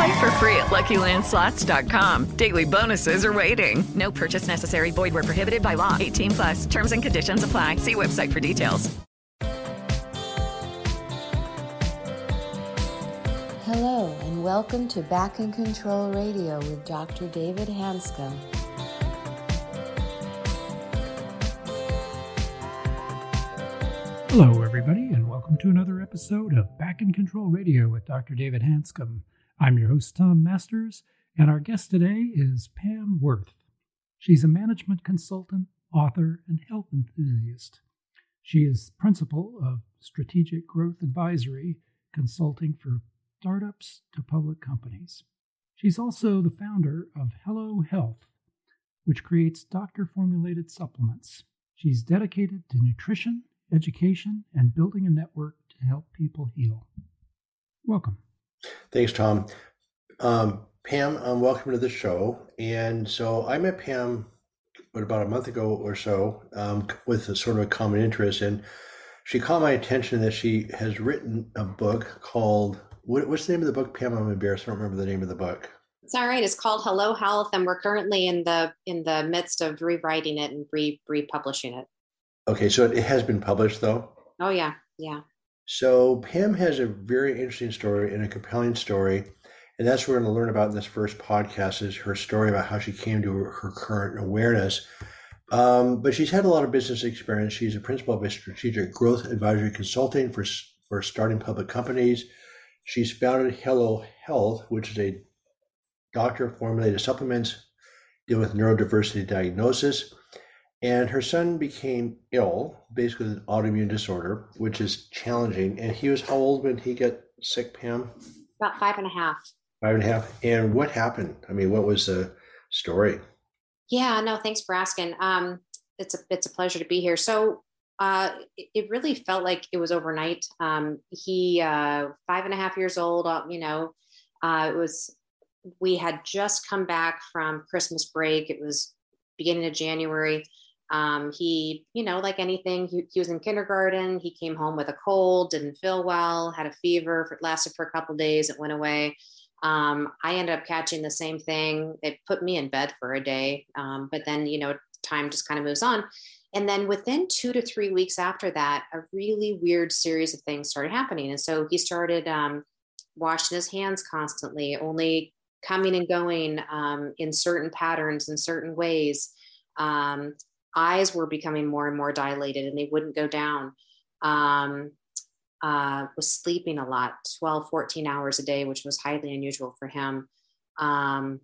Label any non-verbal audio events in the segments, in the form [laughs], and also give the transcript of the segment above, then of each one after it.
Play for free at LuckyLandSlots.com. Daily bonuses are waiting. No purchase necessary. Void where prohibited by law. 18 plus. Terms and conditions apply. See website for details. Hello, and welcome to Back in Control Radio with Dr. David Hanscom. Hello, everybody, and welcome to another episode of Back in Control Radio with Dr. David Hanscom. I'm your host, Tom Masters, and our guest today is Pam Worth. She's a management consultant, author, and health enthusiast. She is principal of Strategic Growth Advisory, consulting for startups to public companies. She's also the founder of Hello Health, which creates doctor formulated supplements. She's dedicated to nutrition, education, and building a network to help people heal. Welcome. Thanks, Tom. Um, Pam, um, welcome to the show. And so I met Pam what, about a month ago or so um, with a sort of a common interest. And she caught my attention that she has written a book called, what, what's the name of the book, Pam? I'm embarrassed. I don't remember the name of the book. It's all right. It's called Hello Health, and we're currently in the in the midst of rewriting it and re republishing it. Okay, so it has been published though? Oh, yeah. Yeah. So Pam has a very interesting story and a compelling story. And that's what we're going to learn about in this first podcast is her story about how she came to her current awareness. Um, but she's had a lot of business experience. She's a principal of a strategic growth advisory consulting for, for starting public companies. She's founded Hello Health, which is a doctor formulated supplements deal with neurodiversity diagnosis. And her son became ill, basically with an autoimmune disorder, which is challenging. And he was how old when he got sick, Pam? About five and a half. Five and a half. And what happened? I mean, what was the story? Yeah, no, thanks for asking. Um, it's a it's a pleasure to be here. So uh, it, it really felt like it was overnight. Um, he uh, five and a half years old. Uh, you know, uh, it was we had just come back from Christmas break. It was beginning of January. Um, he, you know, like anything, he, he, was in kindergarten. He came home with a cold, didn't feel well, had a fever, for, lasted for a couple days, it went away. Um, I ended up catching the same thing. It put me in bed for a day, um, but then, you know, time just kind of moves on. And then within two to three weeks after that, a really weird series of things started happening. And so he started um, washing his hands constantly, only coming and going um, in certain patterns in certain ways. Um, eyes were becoming more and more dilated and they wouldn't go down. Um, uh, was sleeping a lot, 12, 14 hours a day, which was highly unusual for him. Um,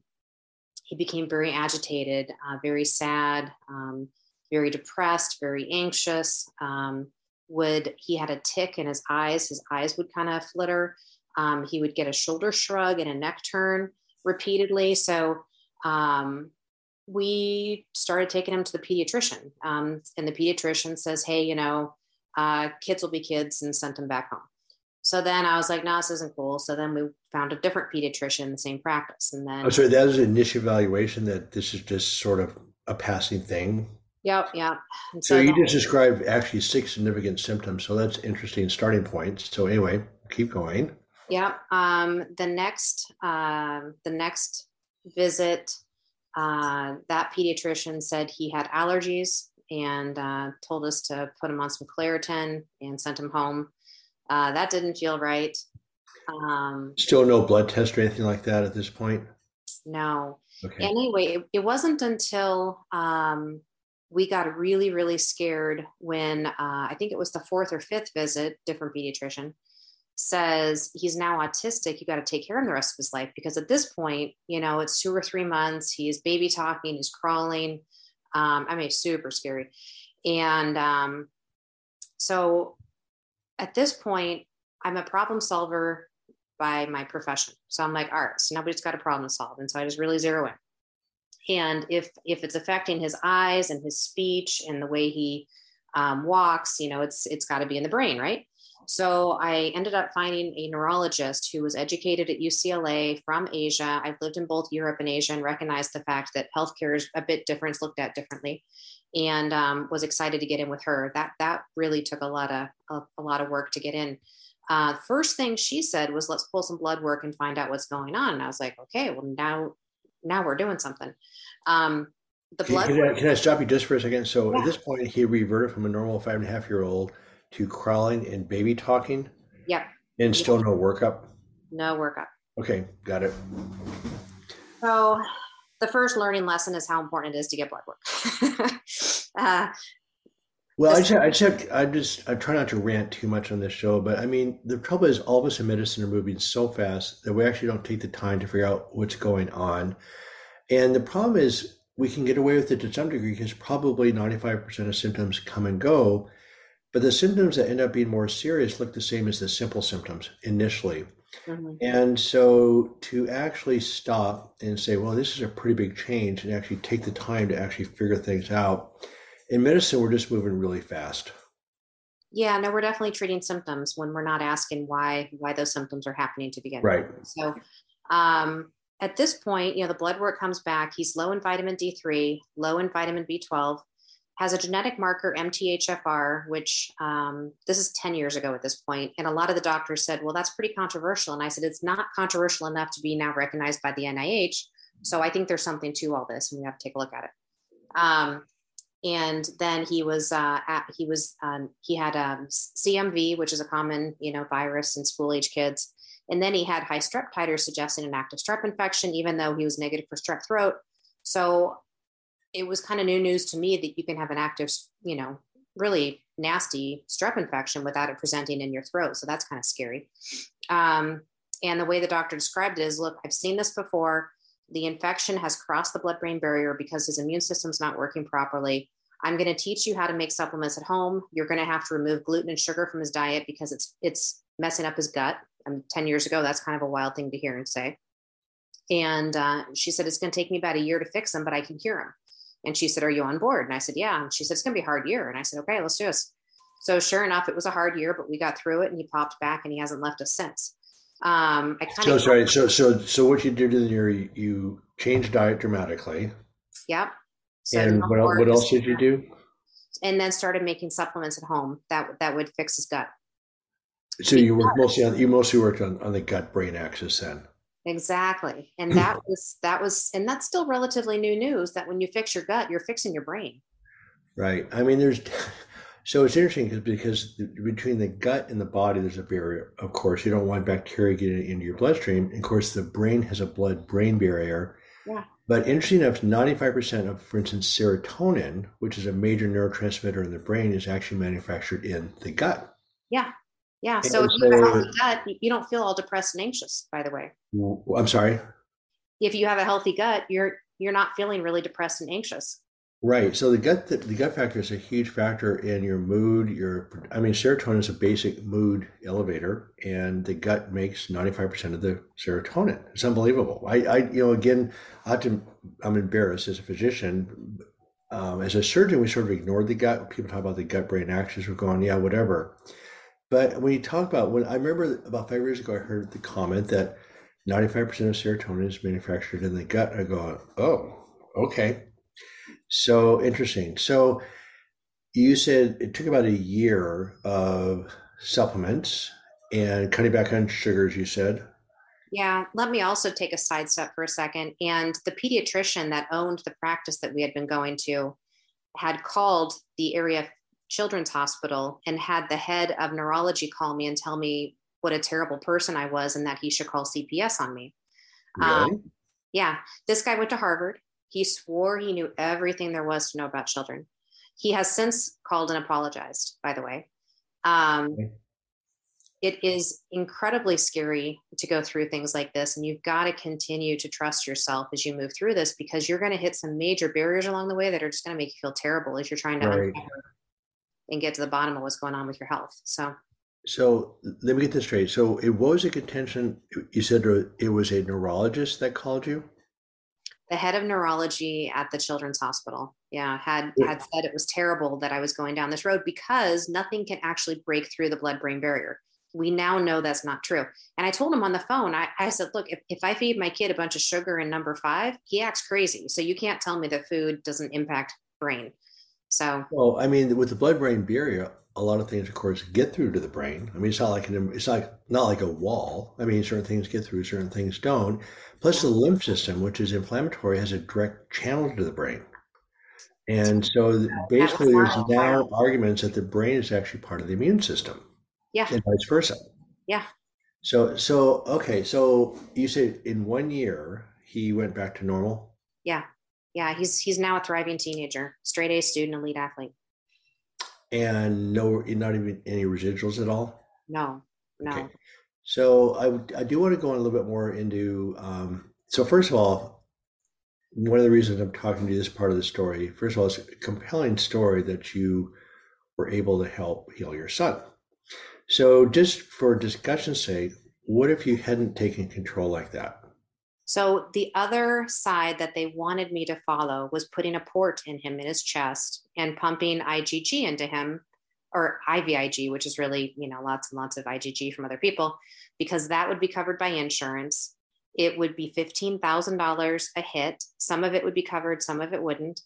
he became very agitated, uh, very sad, um, very depressed, very anxious. Um, would he had a tic in his eyes? His eyes would kind of flitter. Um, he would get a shoulder shrug and a neck turn repeatedly. So um, we started taking him to the pediatrician. Um, and the pediatrician says, hey, you know, uh, kids will be kids and sent him back home. So then I was like, no, this isn't cool. So then we found a different pediatrician the same practice. And then. Oh, sorry, that was an initial evaluation that this is just sort of a passing thing. Yep, yep. so, so you just described actually six significant symptoms. So that's interesting starting points. So anyway, keep going. Yeah. Um, the next, uh, the next visit, uh, that pediatrician said he had allergies and uh, told us to put him on some Claritin and sent him home. Uh, that didn't feel right. Um, Still no blood test or anything like that at this point? No. Okay. Anyway, it, it wasn't until um, we got really, really scared when uh, I think it was the fourth or fifth visit, different pediatrician says he's now autistic. You got to take care of him the rest of his life because at this point, you know, it's two or three months. He's baby talking, he's crawling. Um, I mean, super scary. And um, so at this point, I'm a problem solver by my profession. So I'm like, all right, so nobody's got a problem to solve. And so I just really zero in and if if it's affecting his eyes and his speech and the way he um, walks you know it's it's got to be in the brain right so i ended up finding a neurologist who was educated at ucla from asia i've lived in both europe and asia and recognized the fact that healthcare is a bit different looked at differently and um, was excited to get in with her that that really took a lot of a, a lot of work to get in uh, first thing she said was let's pull some blood work and find out what's going on and i was like okay well now now we're doing something. Um, the can, blood. Can I, can I, stop you just for a second? So yeah. at this point, he reverted from a normal five and a half year old to crawling and baby talking. Yep. And still no workup. No workup. Okay, got it. So the first learning lesson is how important it is to get blood work. [laughs] uh, well, I just, I just, I just, I try not to rant too much on this show, but I mean, the trouble is, all of us in medicine are moving so fast that we actually don't take the time to figure out what's going on. And the problem is, we can get away with it to some degree because probably 95% of symptoms come and go, but the symptoms that end up being more serious look the same as the simple symptoms initially. Mm-hmm. And so to actually stop and say, well, this is a pretty big change, and actually take the time to actually figure things out in medicine, we're just moving really fast. Yeah, no, we're definitely treating symptoms when we're not asking why why those symptoms are happening to begin right. with. So um, at this point, you know, the blood work comes back. He's low in vitamin D3, low in vitamin B12, has a genetic marker MTHFR, which um, this is 10 years ago at this point. And a lot of the doctors said, well, that's pretty controversial. And I said, it's not controversial enough to be now recognized by the NIH. So I think there's something to all this, and we have to take a look at it. Um, and then he was uh, at, he was um, he had um, CMV, which is a common you know virus in school age kids, and then he had high strep titers suggesting an active strep infection, even though he was negative for strep throat. So it was kind of new news to me that you can have an active, you know, really nasty strep infection without it presenting in your throat. So that's kind of scary. Um, and the way the doctor described it is, look, I've seen this before the infection has crossed the blood brain barrier because his immune system's not working properly. I'm going to teach you how to make supplements at home. You're going to have to remove gluten and sugar from his diet because it's it's messing up his gut. I mean, 10 years ago, that's kind of a wild thing to hear and say. And uh, she said, It's going to take me about a year to fix him, but I can cure him. And she said, Are you on board? And I said, Yeah. And she said, It's going to be a hard year. And I said, Okay, let's do this. So, sure enough, it was a hard year, but we got through it and he popped back and he hasn't left us since. Um, I kind so sorry. So so so what you did in your you changed diet dramatically. Yep. So and what, else, what else did you do? And then started making supplements at home that that would fix his gut. So you worked mostly on you mostly worked on, on the gut brain axis then. Exactly. And [clears throat] that was that was and that's still relatively new news that when you fix your gut, you're fixing your brain. Right. I mean there's [laughs] so it's interesting because because between the gut and the body, there's a barrier. Of course, you don't want bacteria getting into your bloodstream. And of course, the brain has a blood-brain barrier. Yeah. But interesting enough, 95% of, for instance, serotonin, which is a major neurotransmitter in the brain, is actually manufactured in the gut. Yeah. Yeah. So if you have a healthy gut, you don't feel all depressed and anxious, by the way. I'm sorry. If you have a healthy gut, you're you're not feeling really depressed and anxious. Right. So the gut the, the gut factor is a huge factor in your mood. Your I mean, serotonin is a basic mood elevator, and the gut makes ninety five percent of the serotonin. It's unbelievable. I, I you know again, I to, I'm embarrassed as a physician. Um, as a surgeon, we sort of ignored the gut. People talk about the gut brain axis. We're going, yeah, whatever. But when you talk about when I remember about five years ago, I heard the comment that ninety five percent of serotonin is manufactured in the gut. I go, oh, okay. So interesting. So you said it took about a year of supplements and cutting back on sugars, you said? Yeah, let me also take a sidestep for a second. And the pediatrician that owned the practice that we had been going to had called the area children's hospital and had the head of neurology call me and tell me what a terrible person I was and that he should call CPS on me. Really? Um, yeah, this guy went to Harvard. He swore he knew everything there was to know about children. He has since called and apologized, by the way. Um, Okay. it is incredibly scary to go through things like this, and you've got to continue to trust yourself as you move through this because you're going to hit some major barriers along the way that are just going to make you feel terrible as you're trying to Right. uncover and get to the bottom of what's going on with your health. So, So let me get this straight. So it was a contention. You said it was a neurologist that called you. the head of neurology at the children's hospital yeah had Yeah. had said it was terrible that i was going down this road because nothing can actually break through the blood brain barrier we now know that's not true and i told him on the phone i, I said look if, if i feed my kid a bunch of sugar and number five he acts crazy so you can't tell me that food doesn't impact brain so Well, I mean, with the blood-brain barrier, a lot of things, of course, get through to the brain. I mean, it's not like an, it's like not like a wall. I mean, certain things get through, certain things don't. Plus, the lymph system, which is inflammatory, has a direct channel to the brain. And so, basically, there's now arguments that the brain is actually part of the immune system, yeah and vice versa. yeah So, so okay, so you said in one year he went back to normal. yeah yeah he's he's now a thriving teenager straight a student elite athlete. And no not even any residuals at all? No no. Okay. so i, I do want to go a little bit more into um, so first of all one of the reasons i'm talking to you this part of the story first of all it's a compelling story that you were able to help heal your son. So just for discussion's sake what if you hadn't taken control like that So the other side that they wanted me to follow was putting a port in him in his chest and pumping IgG into him or IVIG, which is really, you know, lots and lots of IgG from other people, because that would be covered by insurance. It would be $15,000 a hit. Some of it would be covered, some of it wouldn't.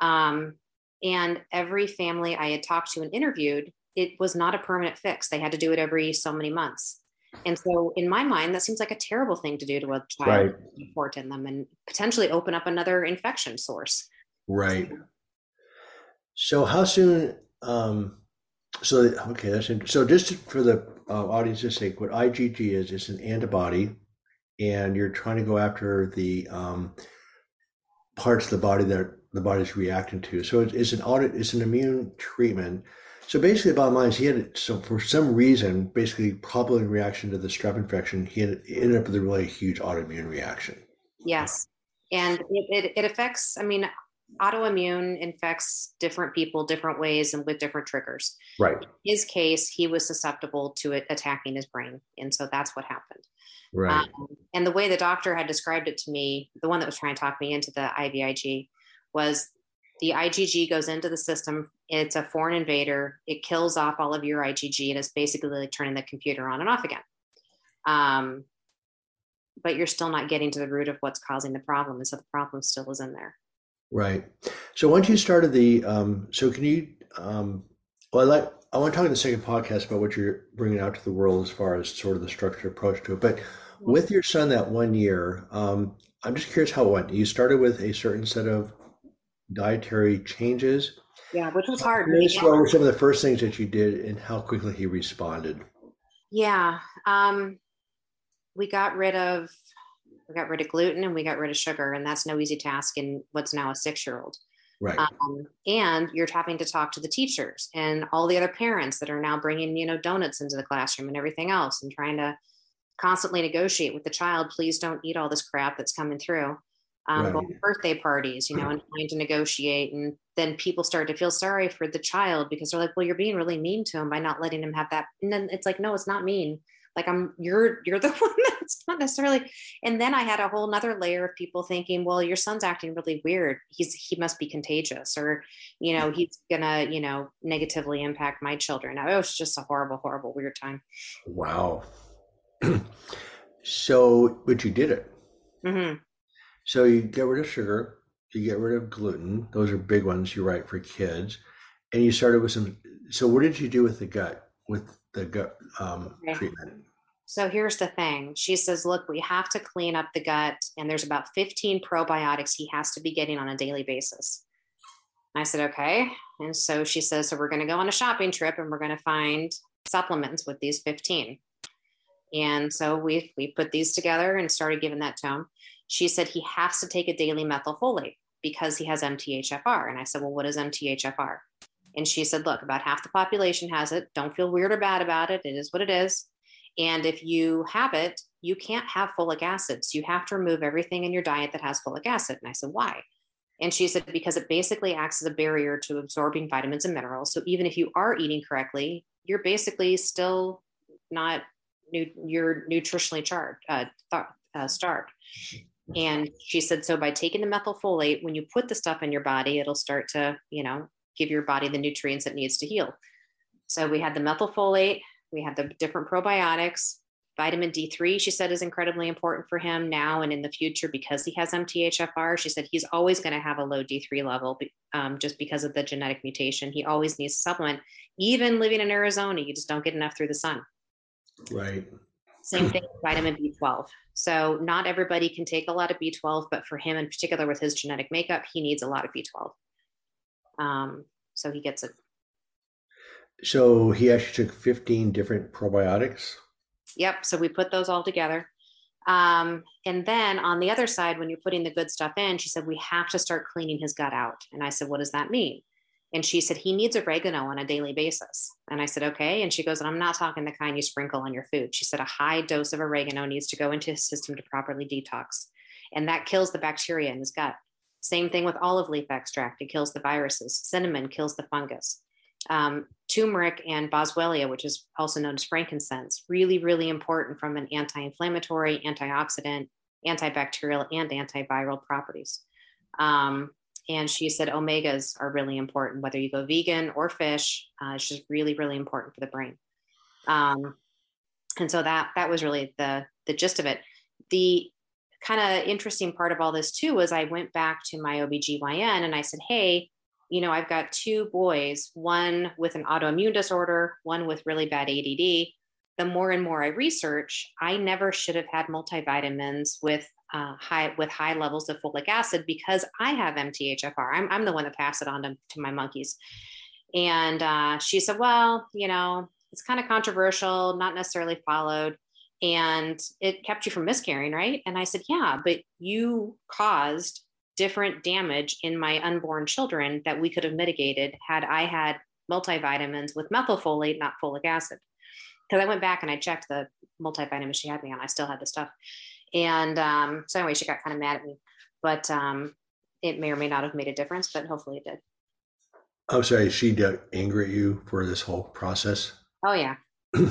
Um, and every family I had talked to and interviewed, it was not a permanent fix. They had to do it every so many months. And so, in my mind, that seems like a terrible thing to do to a child, Right. port in them, and potentially open up another infection source. Right. So how soon? Um, so okay, that's int- so. Just for the uh, audience's sake, what IgG is is an antibody, and you're trying to go after the um, parts of the body that the body's reacting to. So it's, it's an audit. It's an immune treatment. So basically, the bottom line is he had so for some reason, basically probably in reaction to the strep infection, he had ended up with a really huge autoimmune reaction. Yes. And it, it, it affects, I mean, autoimmune infects different people different ways and with different triggers. Right. In his case, he was susceptible to it attacking his brain. And so that's what happened. Right. Um, and the way the doctor had described it to me, the one that was trying to talk me into the IVIG, was the IgG goes into the system. It's a foreign invader. It kills off all of your IgG and it's basically like turning the computer on and off again. Um, but you're still not getting to the root of what's causing the problem. And so the problem still is in there. Right. So once you started the, um, so can you, um, well, I like, I want to talk in the second podcast about what you're bringing out to the world as far as sort of the structured approach to it. But with your son that one year, um, I'm just curious how it went. You started with a certain set of dietary changes. Yeah, which was hard. What were some of the first things that you did and how quickly he responded? Yeah. Um, we got rid of we got rid of gluten and we got rid of sugar, and that's no easy task in what's now a six year old. Right. Um, and you're having to talk to the teachers and all the other parents that are now bringing you know donuts into the classroom and everything else, and trying to constantly negotiate with the child. Please don't eat all this crap that's coming through. Um, Right. going birthday parties, you know, and trying to negotiate, and then people start to feel sorry for the child because they're like, "Well, you're being really mean to him by not letting him have that." And then it's like, "No, it's not mean. Like I'm, you're, you're the [laughs] one that's not necessarily." And then I had a whole nother layer of people thinking, "Well, your son's acting really weird. He's he must be contagious, or you know, he's gonna, you know, negatively impact my children." It was just a horrible, horrible, weird time. Wow. [clears throat] so, but you did it. hmm So you get rid of sugar, you get rid of gluten. Those are big ones. you write for kids, and you started with some. So what did you do with the gut? With the gut um, Okay. treatment? So here's the thing. She says, look, we have to clean up the gut, and there's about 15 probiotics he has to be getting on a daily basis. I said, okay. And so she says, so we're going to go on a shopping trip and we're going to find supplements with these 15. And so we we put these together and started giving that to him. She said he has to take a daily methylfolate. because he has MTHFR. And I said, Well, what is MTHFR? And she said, Look, about half the population has it. Don't feel weird or bad about it. It is what it is. And if you have it, you can't have folic acid. So you have to remove everything in your diet that has folic acid. And I said, Why? And she said, Because it basically acts as a barrier to absorbing vitamins and minerals. So even if you are eating correctly, you're basically still not you're nutritionally charged, uh, uh, starved. And she said, so by taking the methylfolate, when you put the stuff in your body, it'll start to, you know, give your body the nutrients it needs to heal. So we had the methylfolate, we had the different probiotics, vitamin D3, she said is incredibly important for him now and in the future because he has MTHFR. She said he's always going to have a low D3 level um, just because of the genetic mutation. He always needs supplement. Even living in Arizona, you just don't get enough through the sun. Right. Same thing with vitamin B12. So not everybody can take a lot of B12, but for him in particular with his genetic makeup, he needs a lot of B12. Um, so he gets it. So he actually took 15 different probiotics. Yep. So we put those all together. Um, and then on the other side, when you're putting the good stuff in, she said, we have to start cleaning his gut out. And I said, what does that mean? And she said, he needs oregano on a daily basis. And I said, okay. And she goes, and I'm not talking the kind you sprinkle on your food. She said, a high dose of oregano needs to go into his system to properly detox. And that kills the bacteria in his gut. Same thing with olive leaf extract, it kills the viruses. Cinnamon kills the fungus. Um, turmeric and boswellia, which is also known as frankincense, really, really important from an anti inflammatory, antioxidant, antibacterial, and antiviral properties. Um, and she said omegas are really important, whether you go vegan or fish. Uh, it's just really, really important for the brain. Um, and so that that was really the the gist of it. The kind of interesting part of all this too was I went back to my OBGYN and I said, hey, you know, I've got two boys, one with an autoimmune disorder, one with really bad ADD. The more and more I research, I never should have had multivitamins with uh, high with high levels of folic acid because I have MTHFR. I'm, I'm the one that passed it on to, to my monkeys. And uh, she said, well, you know, it's kind of controversial, not necessarily followed. And it kept you from miscarrying, right? And I said, yeah, but you caused different damage in my unborn children that we could have mitigated had I had multivitamins with methylfolate, not folic acid. Because I went back and I checked the multivitamins she had me on. I still had the stuff. And um, so anyway, she got kind of mad at me, but um, it may or may not have made a difference, but hopefully it did. I'm sorry, she got angry at you for this whole process. Oh yeah. [clears throat]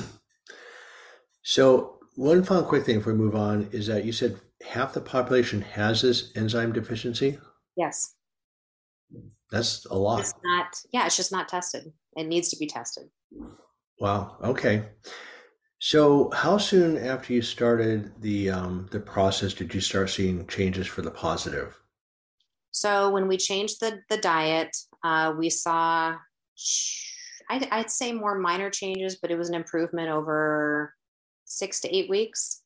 so one final quick thing before we move on is that you said half the population has this enzyme deficiency. Yes. That's a lot. It's not. Yeah, it's just not tested. It needs to be tested. Wow. Okay. So, how soon after you started the um, the process did you start seeing changes for the positive? So, when we changed the the diet, uh, we saw, I'd, I'd say more minor changes, but it was an improvement over six to eight weeks.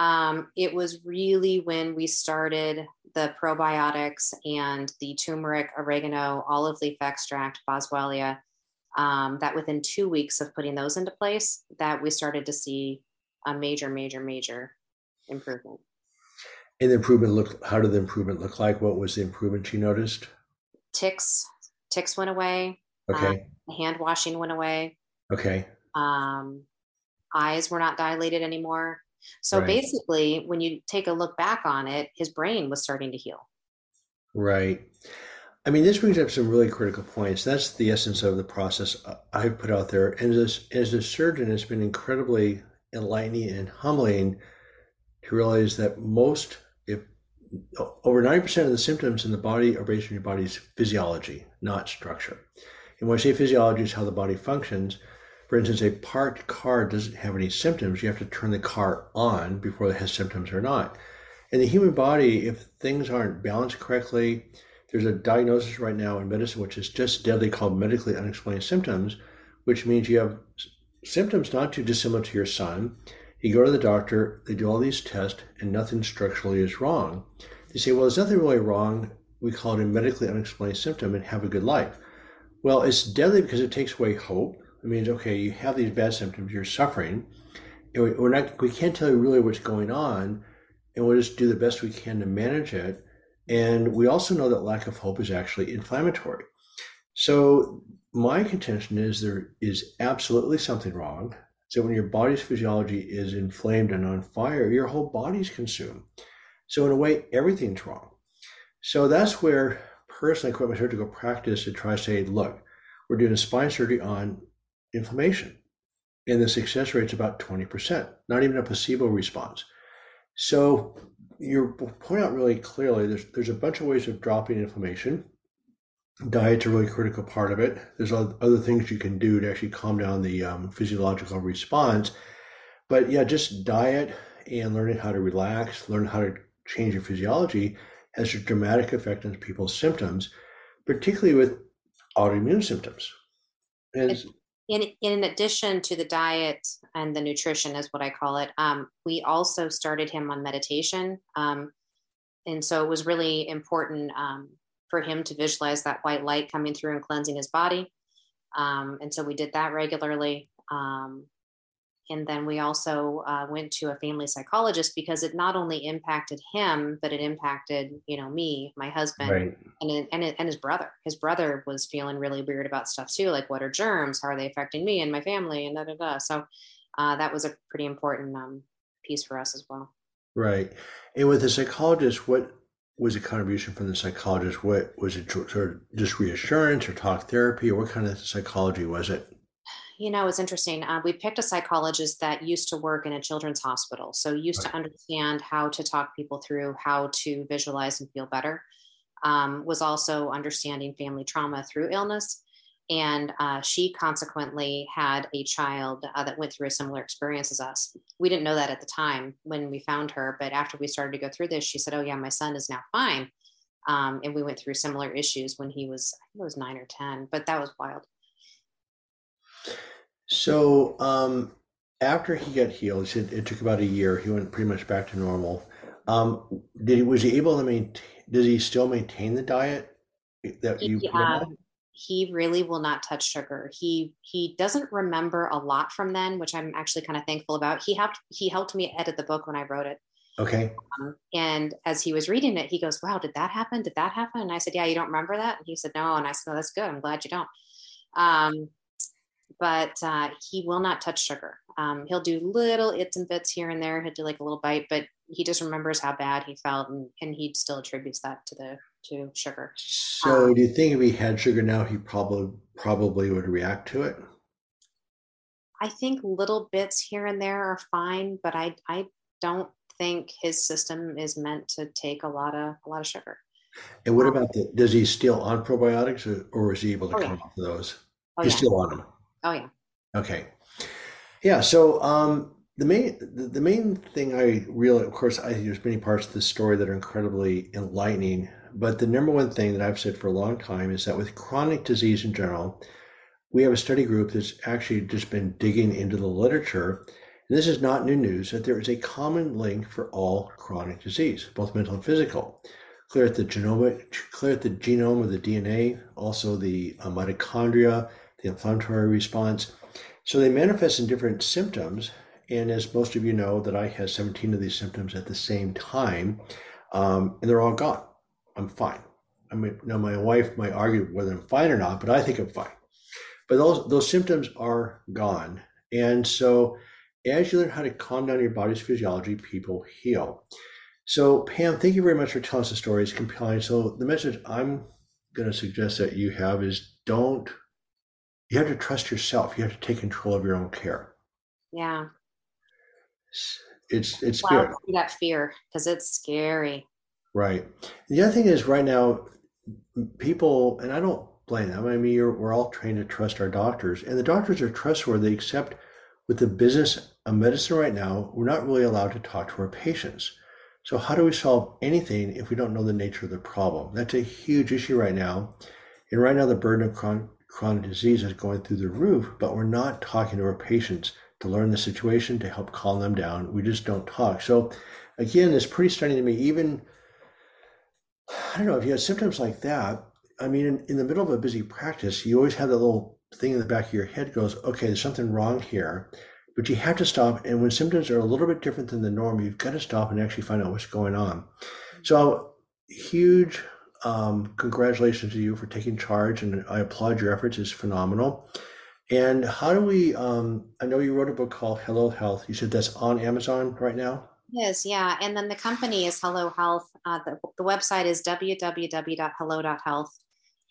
Um, it was really when we started the probiotics and the turmeric, oregano, olive leaf extract, boswellia um, that within two weeks of putting those into place, that we started to see a major, major, major improvement. And the improvement looked. How did the improvement look like? What was the improvement you noticed? Tics, tics went away. Okay. Um, hand washing went away. Okay. Um, eyes were not dilated anymore. So Right. basically, when you take a look back on it, his brain was starting to heal. Right. I mean, this brings up some really critical points. That's the essence of the process I've put out there. And as, as a surgeon, it's been incredibly enlightening and humbling to realize that most, if over 90% of the symptoms in the body are based on your body's physiology, not structure. And when I say physiology is how the body functions, for instance, a parked car doesn't have any symptoms. You have to turn the car on before it has symptoms or not. In the human body, if things aren't balanced correctly, there's a diagnosis right now in medicine which is just deadly called medically unexplained symptoms, which means you have symptoms not too dissimilar to your son. You go to the doctor, they do all these tests, and nothing structurally is wrong. They say, well, there's nothing really wrong. We call it a medically unexplained symptom and have a good life. Well, it's deadly because it takes away hope. It means, okay, you have these bad symptoms, you're suffering. And we- we're not, we can't tell you really what's going on, and we'll just do the best we can to manage it. And we also know that lack of hope is actually inflammatory. So my contention is there is absolutely something wrong. So when your body's physiology is inflamed and on fire, your whole body's consumed. So in a way, everything's wrong. So that's where personally my surgical practice to try to say, look, we're doing a spine surgery on inflammation. And the success rate's about 20%, not even a placebo response. So you're pointing out really clearly there's there's a bunch of ways of dropping inflammation. Diet's a really critical part of it. There's other things you can do to actually calm down the um, physiological response. But yeah, just diet and learning how to relax, learn how to change your physiology has a dramatic effect on people's symptoms, particularly with autoimmune symptoms. And in, in addition to the diet and the nutrition is what I call it, um, we also started him on meditation. Um, and so it was really important um, for him to visualize that white light coming through and cleansing his body. Um, and so we did that regularly. And then we also uh, went to a family psychologist because it not only impacted him but it impacted you know me my husband right. and, and, and his brother. His brother was feeling really weird about stuff too like what are germs? How are they affecting me and my family and da da da. So uh, that was a pretty important um, piece for us as well. Right. And with the psychologist what was a contribution from the psychologist? What was it sort of just reassurance or talk therapy or what kind of psychology was it you know, it's interesting. Uh, we picked a psychologist that used to work in a children's hospital, so used to understand how to talk people through how to visualize and feel better. Um, was also understanding family trauma through illness. And uh, she consequently had a child uh, that went through a similar experience as us. We didn't know that at the time when we found her, but after we started to go through this, she said, Oh, yeah, my son is now fine. Um, and we went through similar issues when he was, I think it was nine or 10, but that was wild. So um, after he got healed, he said it took about a year. He went pretty much back to normal. Um, did he was he able to maintain? Does he still maintain the diet that you? He, um, he really will not touch sugar. He he doesn't remember a lot from then, which I'm actually kind of thankful about. He helped he helped me edit the book when I wrote it. Okay. Um, and as he was reading it, he goes, "Wow, did that happen? Did that happen?" And I said, "Yeah, you don't remember that?" And he said, "No." And I said, "No, that's good. I'm glad you don't." Um, but uh, he will not touch sugar. Um, he'll do little its and bits here and there. He'll do like a little bite, but he just remembers how bad he felt, and, and he still attributes that to the to sugar. So, um, do you think if he had sugar now, he probably probably would react to it? I think little bits here and there are fine, but I I don't think his system is meant to take a lot of a lot of sugar. And what um, about the? Does he still on probiotics, or, or is he able to oh, come yeah. off of those? Oh, He's yeah. still on them. Oh yeah. Okay. Yeah. So um, the main the, main thing I really, of course, I there's many parts of this story that are incredibly enlightening. But the number one thing that I've said for a long time is that with chronic disease in general, we have a study group that's actually just been digging into the literature. And this is not new news that there is a common link for all chronic disease, both mental and physical. Clear at the genome, clear at the genome of the DNA, also the uh, mitochondria, the inflammatory response. So they manifest in different symptoms. And as most of you know, that I had 17 of these symptoms at the same time, um, and they're all gone. I'm fine. I mean, now my wife might argue whether I'm fine or not, but I think I'm fine. But those those symptoms are gone, and so as you learn how to calm down your body's physiology, people heal. So Pam, thank you very much for telling us the story. It's compelling. So the message I'm going to suggest that you have is don't you have to trust yourself. You have to take control of your own care. Yeah. It's it's wow, that fear because it's scary. Right. The other thing is right now, people and I don't blame them. I mean, we're all trained to trust our doctors, and the doctors are trustworthy. Except with the business of medicine right now, we're not really allowed to talk to our patients. So how do we solve anything if we don't know the nature of the problem? That's a huge issue right now. And right now, the burden of chronic disease is going through the roof, but we're not talking to our patients to learn the situation, to help calm them down. We just don't talk. So, again, it's pretty stunning to me. Even, I don't know, if you have symptoms like that, I mean, in, in the middle of a busy practice, you always have that little thing in the back of your head goes, okay, there's something wrong here. But you have to stop. And when symptoms are a little bit different than the norm, you've got to stop and actually find out what's going on. So huge um, congratulations to you for taking charge, and I applaud your efforts. It's phenomenal. And how do we? Um, I know you wrote a book called Hello Health. You said that's on Amazon right now. Yes, yeah. And then the company is Hello Health. Uh, the, the website is www.hello.health.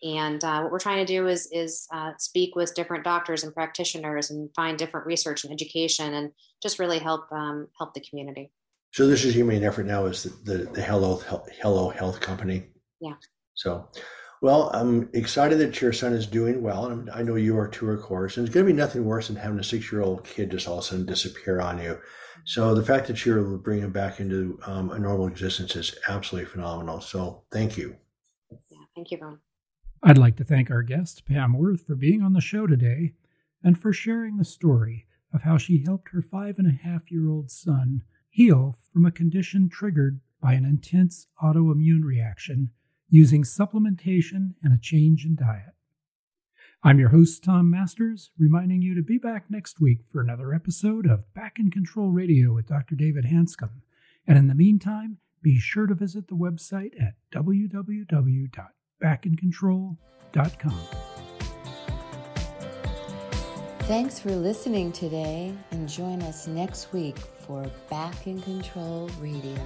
And uh, what we're trying to do is is uh, speak with different doctors and practitioners and find different research and education and just really help um, help the community. So this is your main effort now is the, the, the Hello Hello Health Company. Yeah. So, well, I'm excited that your son is doing well, and I know you are too, of course. And it's going to be nothing worse than having a six-year-old kid just all of a sudden disappear on you. So the fact that you're bringing him back into um, a normal existence is absolutely phenomenal. So thank you. Yeah, thank you, Ron. I'd like to thank our guest, Pam Worth, for being on the show today and for sharing the story of how she helped her five and a half year old son heal from a condition triggered by an intense autoimmune reaction using supplementation and a change in diet. I'm your host, Tom Masters, reminding you to be back next week for another episode of Back in Control Radio with Dr. David Hanscom. And in the meantime, be sure to visit the website at www.backincontrol.com. Thanks for listening today and join us next week for Back in Control Radio.